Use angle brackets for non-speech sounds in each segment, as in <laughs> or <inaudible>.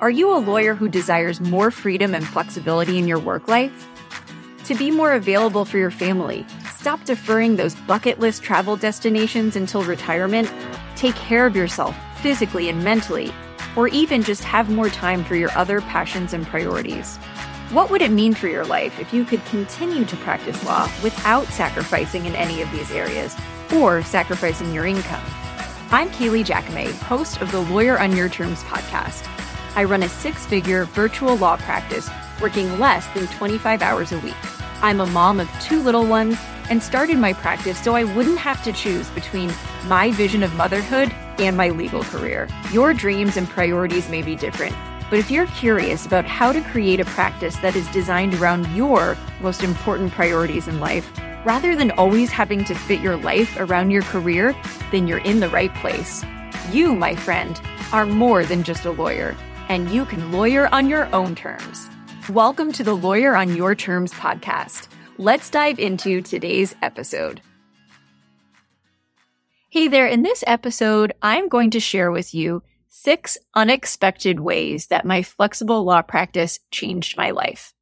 Are you a lawyer who desires more freedom and flexibility in your work life? To be more available for your family, stop deferring those bucket list travel destinations until retirement, take care of yourself physically and mentally, or even just have more time for your other passions and priorities. What would it mean for your life if you could continue to practice law without sacrificing in any of these areas or sacrificing your income? I'm Kailey Jacome, host of the Lawyer on Your Terms podcast. I run a six figure virtual law practice working less than 25 hours a week. I'm a mom of two little ones and started my practice so I wouldn't have to choose between my vision of motherhood and my legal career. Your dreams and priorities may be different, but if you're curious about how to create a practice that is designed around your most important priorities in life, rather than always having to fit your life around your career, then you're in the right place. You, my friend, are more than just a lawyer, and you can lawyer on your own terms. Welcome to the Lawyer on Your Terms podcast. Let's dive into today's episode. Hey there, in this episode, I'm going to share with you six unexpected ways that my flexible law practice changed my life.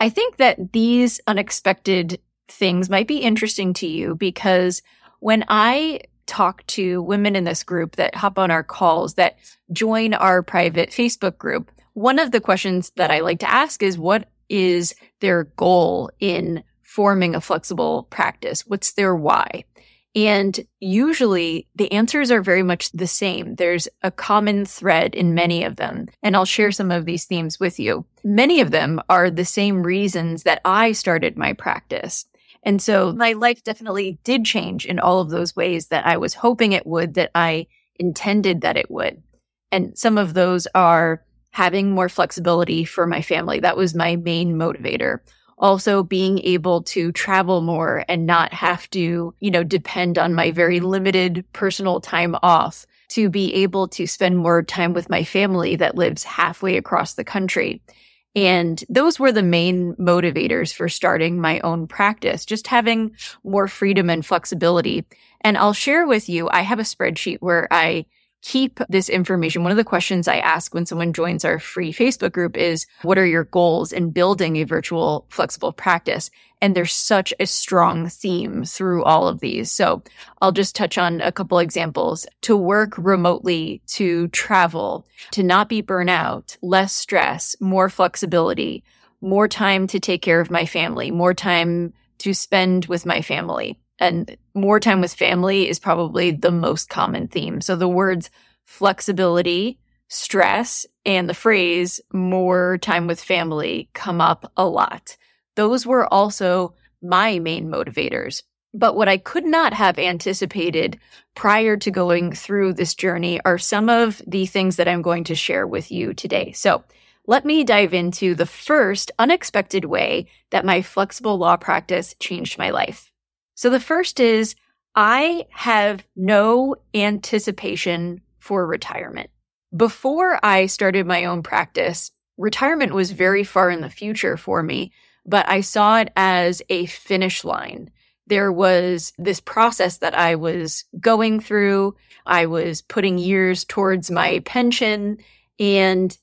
I think that these unexpected things might be interesting to you because when I talk to women in this group that hop on our calls, that join our private Facebook group, one of the questions that I like to ask is what is their goal in forming a flexible practice? What's their why? And usually the answers are very much the same. There's a common thread in many of them. And I'll share some of these themes with you. Many of them are the same reasons that I started my practice. And so my life definitely did change in all of those ways that I was hoping it would, that I intended that it would. And some of those are having more flexibility for my family. That was my main motivator also being able to travel more and not have to, you know, depend on my very limited personal time off to be able to spend more time with my family that lives halfway across the country. And those were the main motivators for starting my own practice, just having more freedom and flexibility. And I'll share with you, I have a spreadsheet where I keep this information. One of the questions I ask when someone joins our free Facebook group is, what are your goals in building a virtual flexible practice? And there's such a strong theme through all of these. So I'll just touch on a couple examples to work remotely, to travel, to not be burnout, less stress, more flexibility, more time to take care of my family, more time to spend with my family and more time with family is probably the most common theme. So the words flexibility, stress, and the phrase more time with family come up a lot. Those were also my main motivators. But what I could not have anticipated prior to going through this journey are some of the things that I'm going to share with you today. So let me dive into the first unexpected way that my flexible law practice changed my life. So the first is I have no anticipation for retirement. Before I started my own practice, retirement was very far in the future for me, but I saw it as a finish line. There was this process that I was going through. I was putting years towards my pension and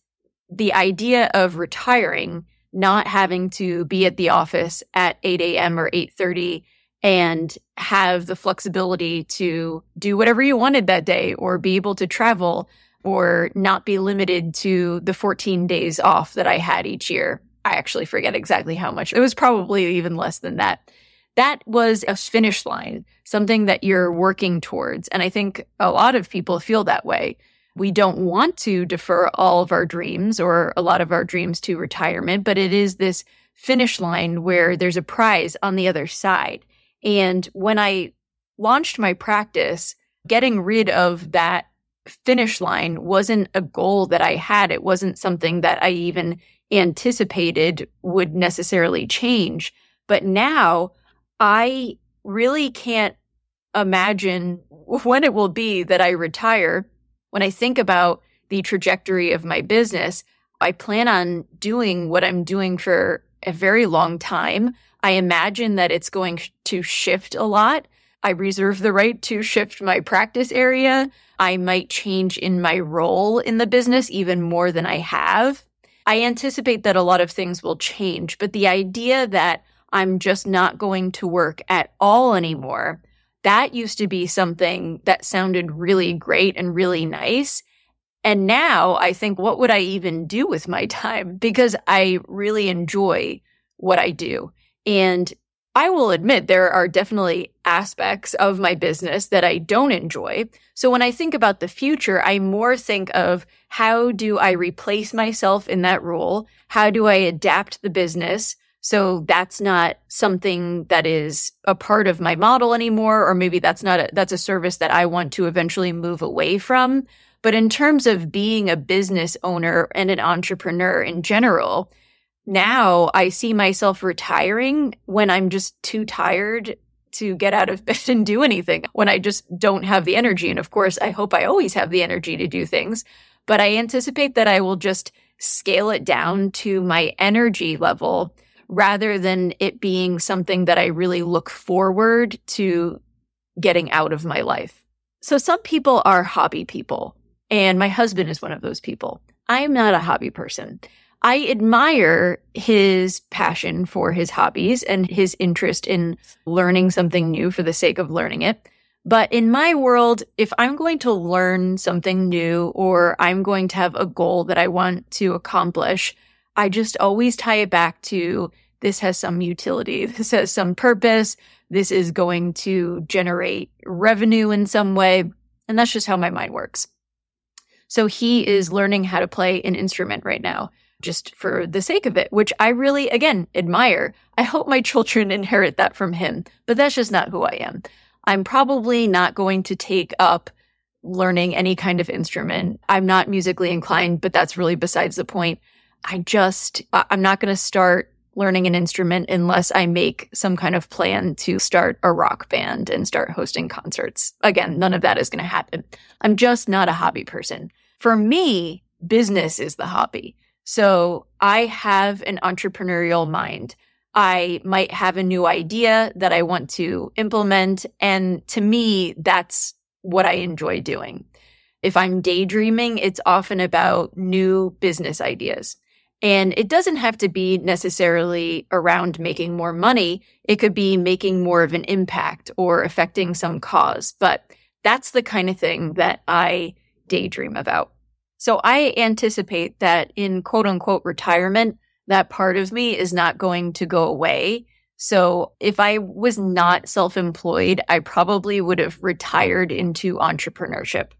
the idea of retiring, not having to be at the office at 8 a.m. or 8:30 and have the flexibility to do whatever you wanted that day or be able to travel or not be limited to the 14 days off that I had each year. I actually forget exactly how much. It was probably even less than that. That was a finish line, something that you're working towards. And I think a lot of people feel that way. We don't want to defer all of our dreams or a lot of our dreams to retirement, but it is this finish line where there's a prize on the other side. And when I launched my practice, getting rid of that finish line wasn't a goal that I had. It wasn't something that I even anticipated would necessarily change. But now I really can't imagine <laughs> when it will be that I retire. When I think about the trajectory of my business, I plan on doing what I'm doing for a very long time. I imagine that it's going to shift a lot. I reserve the right to shift my practice area. I might change in my role in the business even more than I have. I anticipate that a lot of things will change, but the idea that I'm just not going to work at all anymore, that used to be something that sounded really great and really nice. And now I think, what would I even do with my <laughs> time? Because I really enjoy what I do. And I will admit there are definitely aspects of my business that I don't enjoy. So when I think about the future, I more think of how do I replace myself in that role? How do I adapt the business? So that's not something that is a part of my model anymore, or maybe that's not a, that's a service that I want to eventually move away from. But in terms of being a business owner and an entrepreneur in general, now I see myself retiring when I'm just too tired to get out of <laughs> bed and do anything, when I just don't have the energy. And of course, I hope I always have the energy to do things, but I anticipate that I will just scale it down to my energy level rather than it being something that I really look forward to getting out of my life. So some people are hobby people, and my husband is one of those people. I'm not a hobby person. I admire his passion for his hobbies and his interest in learning something new for the sake of learning it. But in my world, if I'm going to learn something new or I'm going to have a goal that I want to accomplish, I just always tie it back to this has some utility. <laughs> This has some purpose. This is going to generate revenue in some way. And that's just how my mind works. So he is learning how to play an instrument right now just for the sake of it, which I really, again, admire. I hope my <laughs> children inherit that from him, but that's just not who I am. I'm probably not going to take up learning any kind of instrument. I'm not musically inclined, but that's really besides the point. I just, I'm not going to start learning an instrument unless I make some kind of plan to start a rock band and start hosting concerts. Again, none of that is going to happen. I'm just not a hobby person. For me, business is the hobby. So I have an entrepreneurial mind. I might have a new idea that I want to implement. And to me, that's what I enjoy doing. If I'm daydreaming, it's often about new business ideas. And it doesn't have to be necessarily around making more money. It could be making more of an impact or affecting some cause. But that's the kind of thing that I daydream about. So I anticipate that in quote unquote retirement, that part of me is not going to go away. So if I was not self employed, I probably would have retired into entrepreneurship.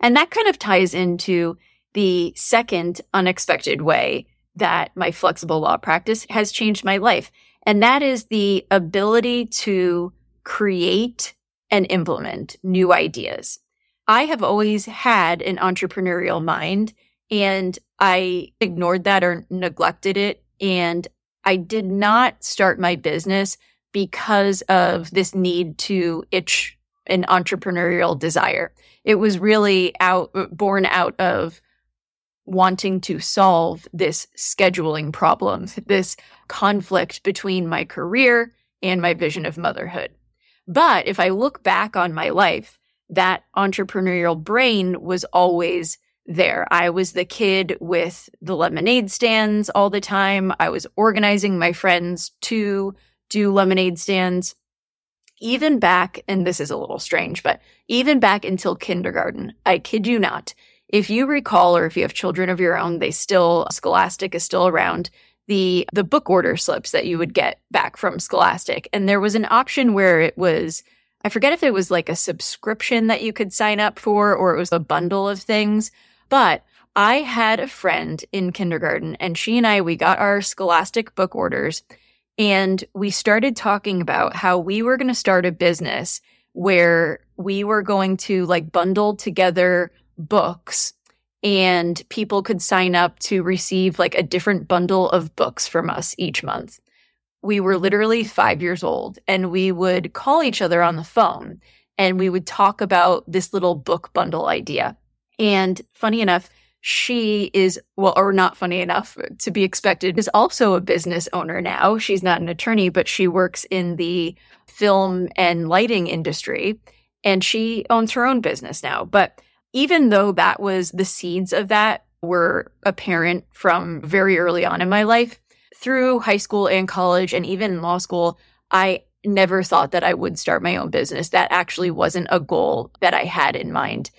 And that kind of ties into the second unexpected way that my flexible law practice has changed my life. And that is the ability to create and implement new ideas. I have always had an entrepreneurial mind and I ignored that or neglected it. And I did not start my business because of this need to itch an entrepreneurial desire. It was really out, uh, born out of wanting to solve this scheduling problem, this conflict between my career and my vision of motherhood. But if I look back on my life, that entrepreneurial brain was always there. I was the kid with the lemonade stands all the time. I was organizing my friends to do lemonade stands. Even back, and this is a little strange, but even back until kindergarten, I kid you not. If you recall, or if you have children of your own, they still, Scholastic is still around the, the book order slips that you would get back from Scholastic. And there was an option where it was I forget if it was like a subscription that you could sign up for or it was a bundle of things, but I had a friend in kindergarten and she and I, we got our scholastic book orders and we started talking about how we were going to start a business where we were going to like bundle together books and people could sign up to receive like a different bundle of books from us each month we were literally five years old and we would call each other on the phone and we would talk about this little book bundle idea. And funny enough, she is, well, or not funny enough to be expected, is also a business owner now. She's not an attorney, but she works in the film and lighting industry and she owns her own business now. But even though that was the seeds of that were apparent from very early on in my life, through high school and college and even law school, I never thought that I would start my own business. That actually wasn't a goal that I had in mind.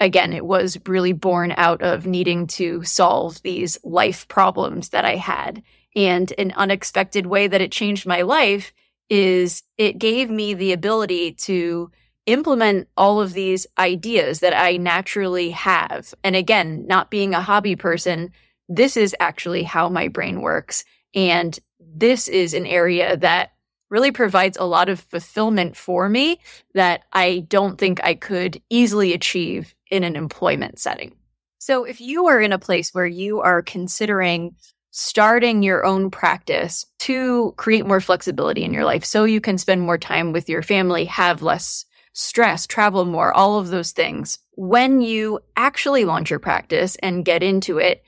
Again, it was really born out of needing to solve these life problems that I had. And an unexpected way that it changed my life is it gave me the ability to implement all of these ideas that I naturally have. And again, not being a hobby person, this is actually how my brain works. And this is an area that really provides a lot of fulfillment for me that I don't think I could easily achieve in an employment setting. So if you are in a place where you are considering starting your own practice to create more flexibility in your life so you can spend more time with your family, have less stress, travel more, all of those things. When you actually launch your practice and get into it,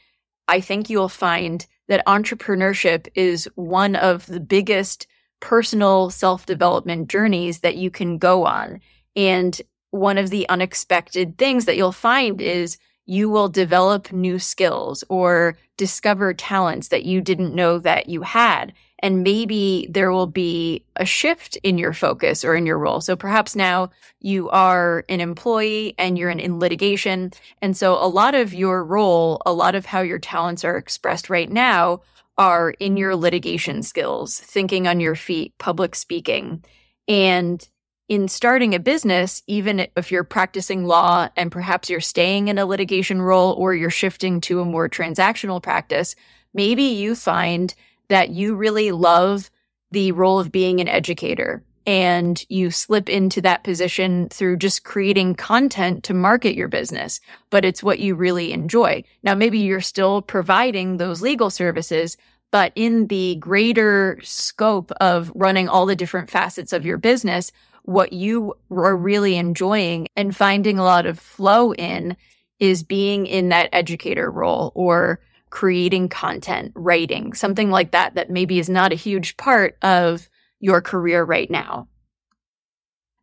I think you'll find that entrepreneurship is one of the biggest personal self development journeys that you can go on. And one of the unexpected things that you'll find is you will develop new skills or discover talents that you didn't know that you had. And maybe there will be a shift in your focus or in your role. So perhaps now you are an employee and you're in, in litigation. And so a lot of your role, a lot of how your talents are expressed right now are in your litigation skills, thinking on your feet, public speaking. And in starting a business, even if you're practicing law and perhaps you're staying in a litigation role or you're shifting to a more transactional practice, maybe you find that you really love the role of being an educator and you slip into that position through just creating content to market your business, but it's what you really enjoy. Now, maybe you're still providing those legal services, but in the greater scope of running all the different facets of your business, what you are really enjoying and finding a lot of flow in is being in that educator role or creating content, writing, something like that, that maybe is not a huge part of your career right now.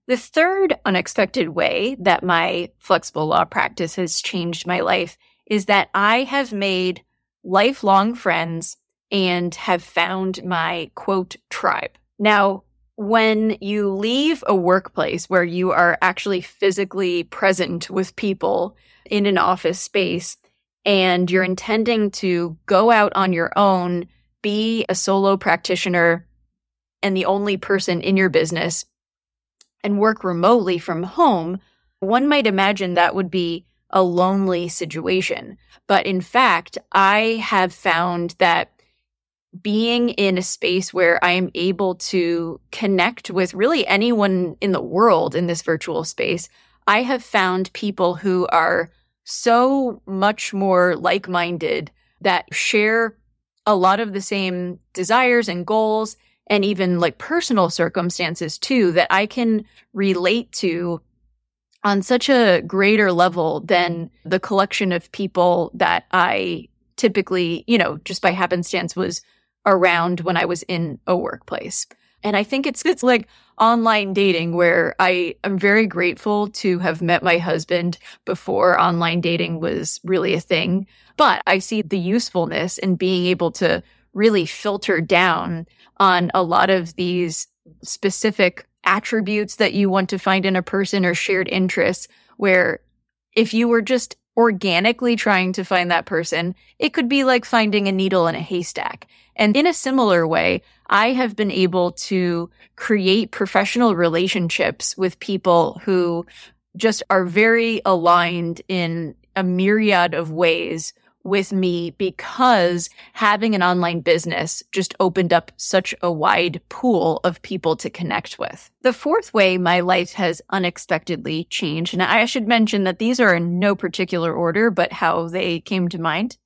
The third unexpected way that my flexible law practice has changed my life is that I have made lifelong friends and have found my quote tribe. Now, when you leave a workplace where you are actually physically present with people in an office space and you're intending to go out on your own, be a solo practitioner and the only person in your business and work remotely from home, one might imagine that would be a lonely situation. But in fact, I have found that being in a space where I am able to connect with really anyone in the world in this virtual space, I have found people who are so much more like minded that share a lot of the same desires and goals and even like personal circumstances too that I can relate to on such a greater level than the collection of people that I typically, you know, just by happenstance was around when I was in a workplace. And I think it's it's like online dating where I am very grateful to have met my husband before online dating was really a thing. But I see the usefulness in being able to really filter down on a lot of these specific attributes that you want to find in a person or shared interests where if you were just organically trying to find that person, it could be like finding a needle in a haystack. And in a similar way, I have been able to create professional relationships with people who just are very aligned in a myriad of ways with me because having an online business just opened up such a wide pool of people to connect with. The fourth way my life has unexpectedly changed, and I should mention that these are in no particular order, but how they came to mind,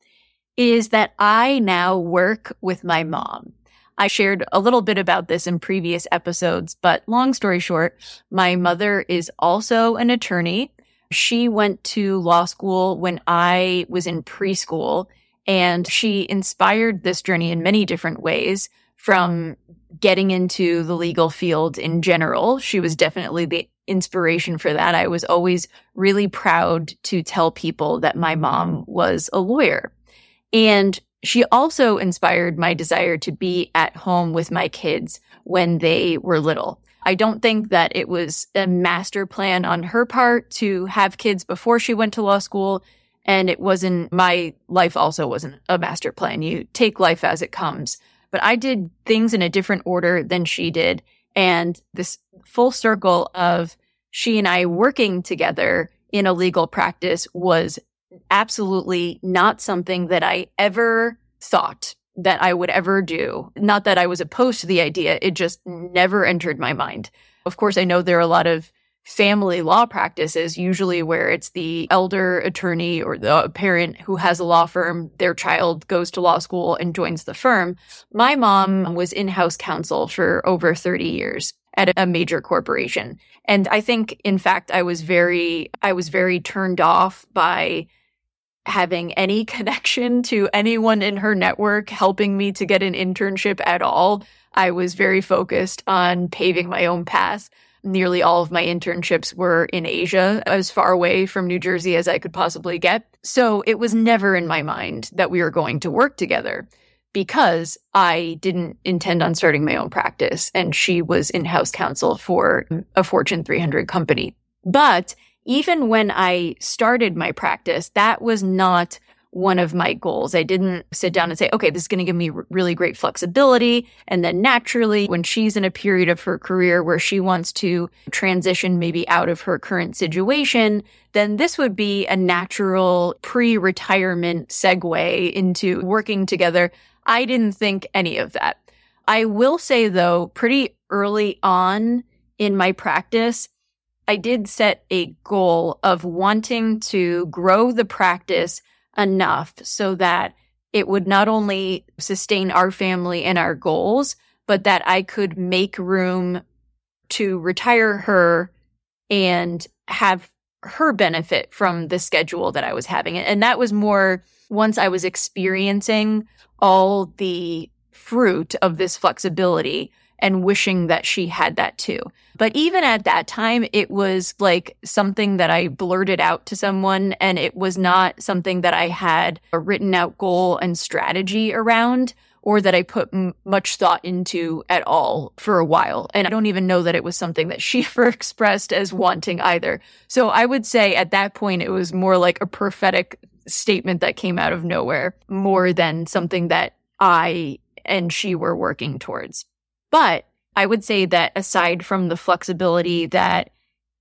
is that I now work with my mom. I shared a little bit about this in previous episodes, but long story short, my mother is also an attorney. She went to law school when I was in preschool and she inspired this journey in many different ways from getting into the legal field in general. She was definitely the inspiration for that. I was always really proud to tell people that my mom was a lawyer. And she also inspired my desire to be at home with my kids when they were little. I don't think that it was a master plan on her part to have kids before she went to law school. And it wasn't, my life also wasn't a master plan. You take life as it comes. But I did things in a different order than she did. And this full circle of she and I working together in a legal practice was absolutely not something that I ever thought that I would ever do. Not that I was opposed to the idea, it just never entered my mind. Of course, I know there are a lot of family law practices, usually where it's the elder attorney or the parent who has a law firm, their child goes to law school and joins the firm. My mom was in house counsel for over 30 years at a major corporation. And I think, in fact, I was very, I was very turned off by having any <laughs> connection to anyone in her network helping me to get an internship at all. I was very focused on paving my own path. Nearly all of my internships were in Asia, as far away from New Jersey as I could possibly get. So it was never in my mind that we were going to work together because I didn't intend on starting my own practice and she was in house counsel for a Fortune 300 company. But even when I started my practice, that was not one of my goals. I didn't sit down and say, okay, this is going to give me really great flexibility. And then naturally, when she's in a period of her career where she wants to transition maybe out of her current situation, then this would be a natural pre retirement segue into working together. I didn't think any of that. I will say though, pretty early on in my practice, I did set a goal of wanting to grow the practice enough so that it would not only sustain our family and our goals, but that I could make room to retire her and have her benefit from the schedule that I was having. And that was more once I was experiencing all the fruit of this flexibility and wishing that she had that too. But even at that time, it was like something that I blurted out to someone and it was not something that I had a written out goal and strategy around or that I put m- much thought into at all for a while. And I don't even know that it was something that she <laughs> ever expressed as wanting either. So I would say at that point, it was more like a prophetic statement that came out of nowhere more than something that I and she were working towards. But I would say that aside from the flexibility that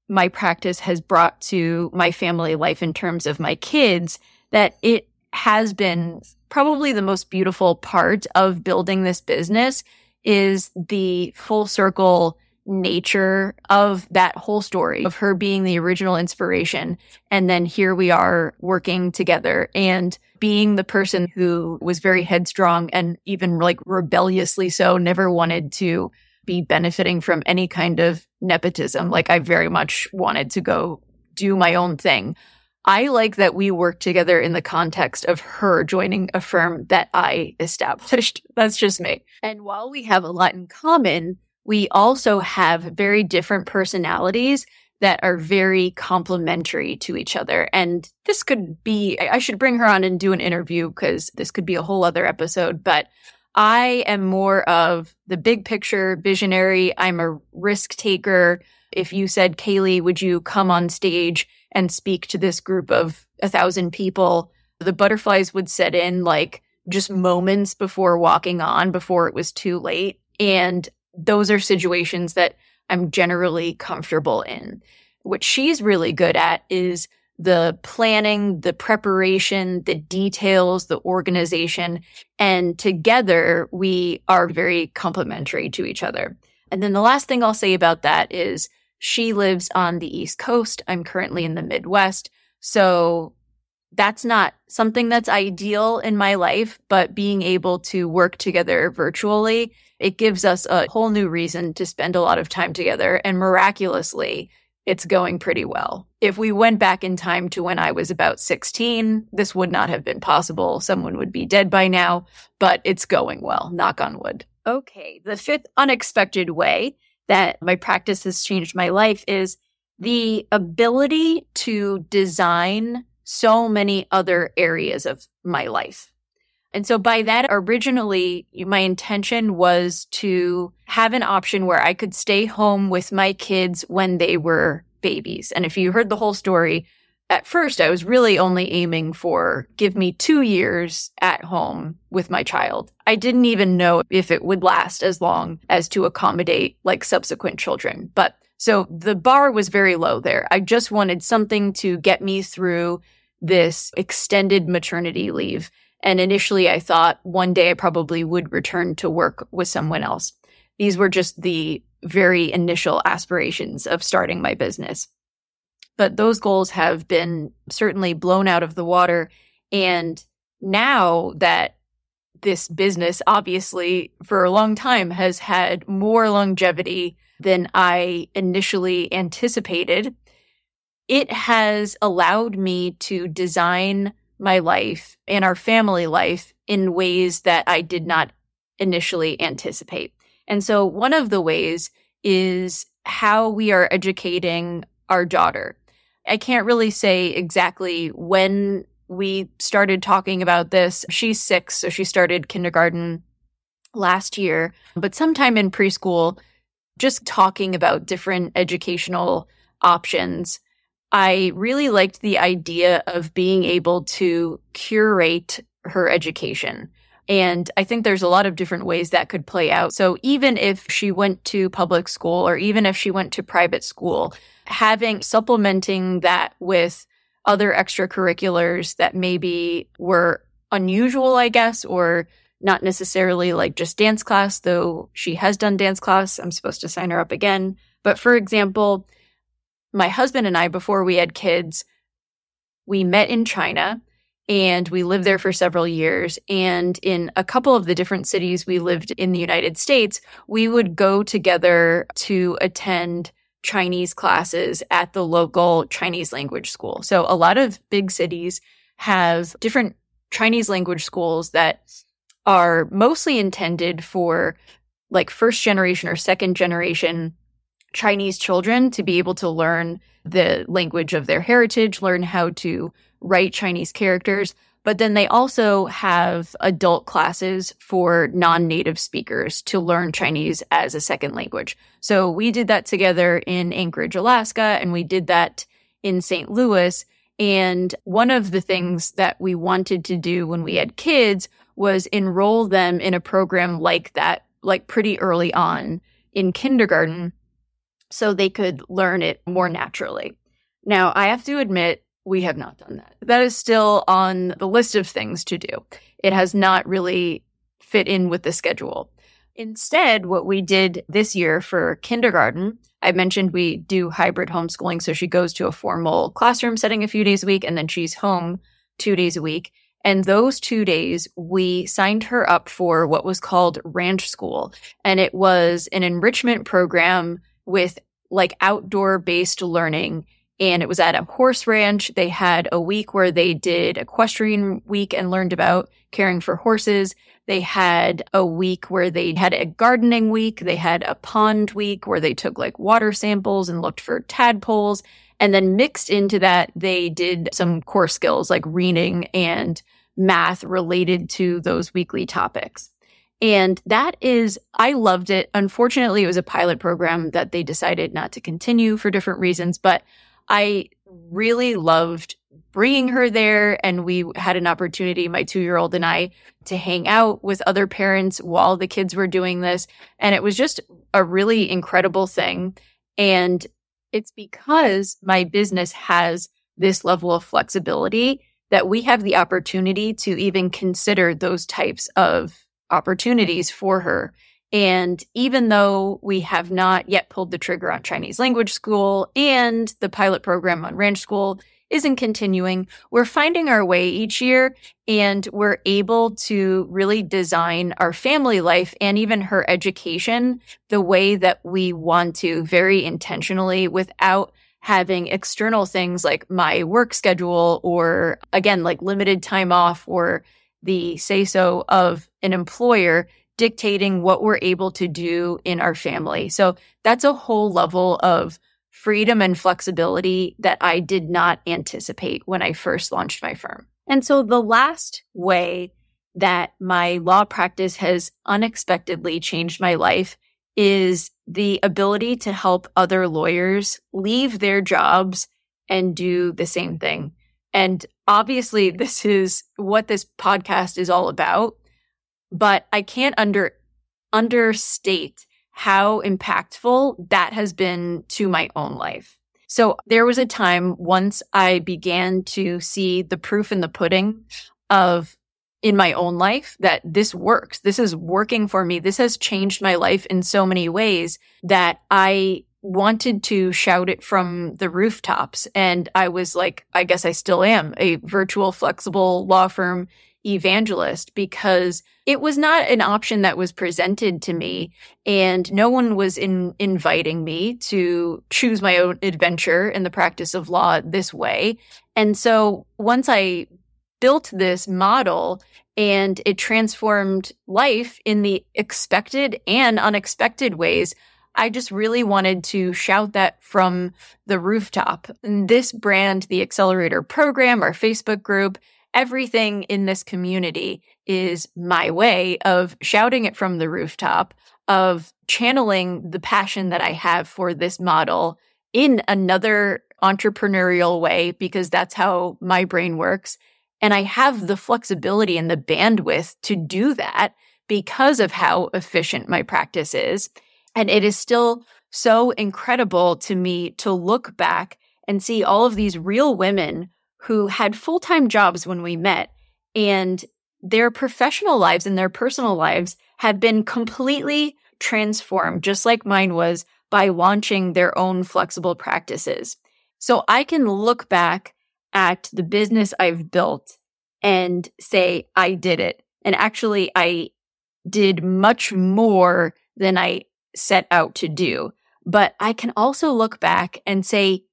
my practice has brought to my family life in terms of my kids, that it has been probably the most beautiful part of building this business is the full circle nature of that whole story of her being the original inspiration. And then here we are working together and being the person who was very headstrong and even like rebelliously so, never wanted to be benefiting from any kind of nepotism. Like I very much wanted to go do my own thing. I like that we work together in the context of her joining a firm that I established. <laughs> That's just me. And while we have a lot in common, we also have very different personalities that are very complementary to each other. And this could be, I should bring her on and do an interview because this could be a whole other episode. But I am more of the big picture visionary. I'm a risk taker. If you said, Kailey, would you come on stage and speak to this group of a thousand people? The butterflies would set in like just moments before walking on, before it was too late. And those are situations that I'm generally comfortable in. What she's really good at is the planning, the preparation, the details, the organization. And together we are very complementary to each other. And then the last thing I'll say about that is she lives on the East Coast. I'm currently in the Midwest. So that's not something that's ideal in my life, but being able to work together virtually, it gives us a whole new reason to spend a lot of time together. And miraculously, it's going pretty well. If we went back in time to when I was about 16, this would not have been possible. Someone would be dead by now, but it's going well, knock on wood. Okay. The fifth unexpected way that my practice has changed my life is the ability to design so many other areas of my life. And so by that, originally, my intention was to have an option where I could stay home with my kids when they were babies. And if you heard the whole story, at first I was really only aiming for give me two years at home with my child. I didn't even know if it would last as long as to accommodate like subsequent children. But so the bar was very low there. I just wanted something to get me through this extended maternity leave. And initially, I thought one day I probably would return to work with someone else. These were just the very initial aspirations of starting my business. But those goals have been certainly blown out of the water. And now that this business, obviously, for a long time has had more longevity than I initially anticipated, it has allowed me to design my life and our family life in ways that I did not initially anticipate. And so one of the ways is how we are educating our daughter. I can't really say exactly when we started talking about this. She's six, so she started kindergarten last year, but sometime in preschool, just talking about different educational options I really liked the idea of being able to curate her education. And I think there's a lot of different ways that could play out. So even if she went to public school or even if she went to private school, having supplementing that with other extracurriculars that maybe were unusual, I guess, or not necessarily like just dance class, though she has done dance class. I'm supposed to sign her up again. But for example, my husband and I, before we had kids, we met in China and we lived there for several years. And in a couple of the different cities we lived in the United States, we would go together to attend Chinese classes at the local Chinese language school. So a lot of big cities have different Chinese language schools that are mostly intended for like first generation or second generation Chinese children to be able to learn the language of their heritage, learn how to write Chinese characters. But then they also have adult classes for non native speakers to learn Chinese as a second language. So we did that together in Anchorage, Alaska, and we did that in St. Louis. And one of the things that we wanted to do when we had kids was enroll them in a program like that, like pretty early on in kindergarten so they could learn it more naturally. Now, I have to admit, we have not done that. That is still on the list of things to do. It has not really fit in with the schedule. Instead, what we did this year for kindergarten, I mentioned we do hybrid homeschooling. So she goes to a formal classroom setting a few days a week, and then she's home two days a week. And those two days, we signed her up for what was called Ranch School. And it was an enrichment program with like outdoor based learning. And it was at a horse ranch. They had a week where they did equestrian week and learned about caring for horses. They had a week where they had a gardening week. They had a pond week where they took like water samples and looked for tadpoles. And then mixed into that, they did some core skills like reading and math related to those weekly topics. And that is, I loved it. Unfortunately, it was a pilot program that they decided not to continue for different reasons, but I really loved bringing her there. And we had an opportunity, my two year old and I, to hang out with other parents while the kids were doing this. And it was just a really incredible thing. And it's because my business has this level of flexibility that we have the opportunity to even consider those types of opportunities for her. And even though we have not yet pulled the trigger on Chinese language school and the pilot program on ranch school isn't continuing, we're finding our way each year and we're able to really design our family life and even her education the way that we want to very intentionally without having external things like my work schedule or again, like limited time off or the say so of an employer dictating what we're able to do in our family. So that's a whole level of freedom and flexibility that I did not anticipate when I first launched my firm. And so the last way that my law practice has unexpectedly changed my life is the ability to help other lawyers leave their jobs and do the same thing. And obviously, this is what this podcast is all about, but I can't under understate how impactful that has been to my own life. So there was a time once I began to see the proof in the pudding of in my own life that this works. This is working for me. This has changed my life in so many ways that I wanted to shout it from the rooftops. And I was like, I guess I still am a virtual flexible law firm evangelist because it was not an option that was presented to me and no one was in inviting me to choose my own adventure in the practice of law this way. And so once I built this model and it transformed life in the expected and unexpected ways. I just really wanted to shout that from the rooftop. And this brand, the Accelerator program, our Facebook group, everything in this community is my way of shouting it from the rooftop, of channeling the passion that I have for this model in another entrepreneurial way, because that's how my brain works and I have the flexibility and the bandwidth to do that because of how efficient my practice is. And it is still so incredible to me to look back and see all of these real women who had full time jobs when we met and their professional lives and their personal lives have been completely transformed, just like mine was by launching their own flexible practices. So I can look back at the business I've built and say, I did it. And actually, I did much more than I set out to do. But I can also look back and say,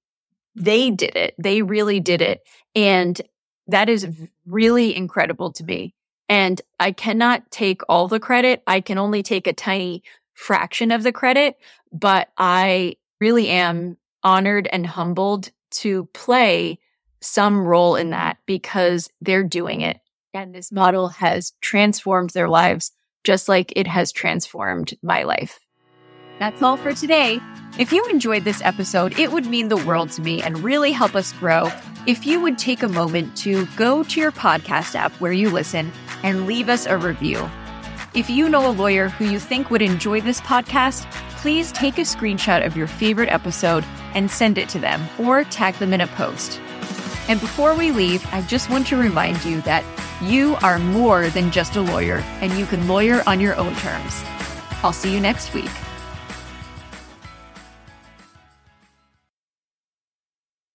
they did it. They really did it. And that is really incredible to me. And I cannot take all the credit. I can only take a tiny fraction of the credit, but I really am honored and humbled to play some role in that because they're doing it. And this model has transformed their lives just like it has transformed my life. That's all for today. If you enjoyed this episode, it would mean the world to me and really help us grow if you would take a moment to go to your podcast app where you listen and leave us a review. If you know a lawyer who you think would enjoy this podcast, please take a screenshot of your favorite episode and send it to them or tag them in a post. And before we leave, I just want to remind you that you are more than just a lawyer and you can lawyer on your own terms. I'll see you next week.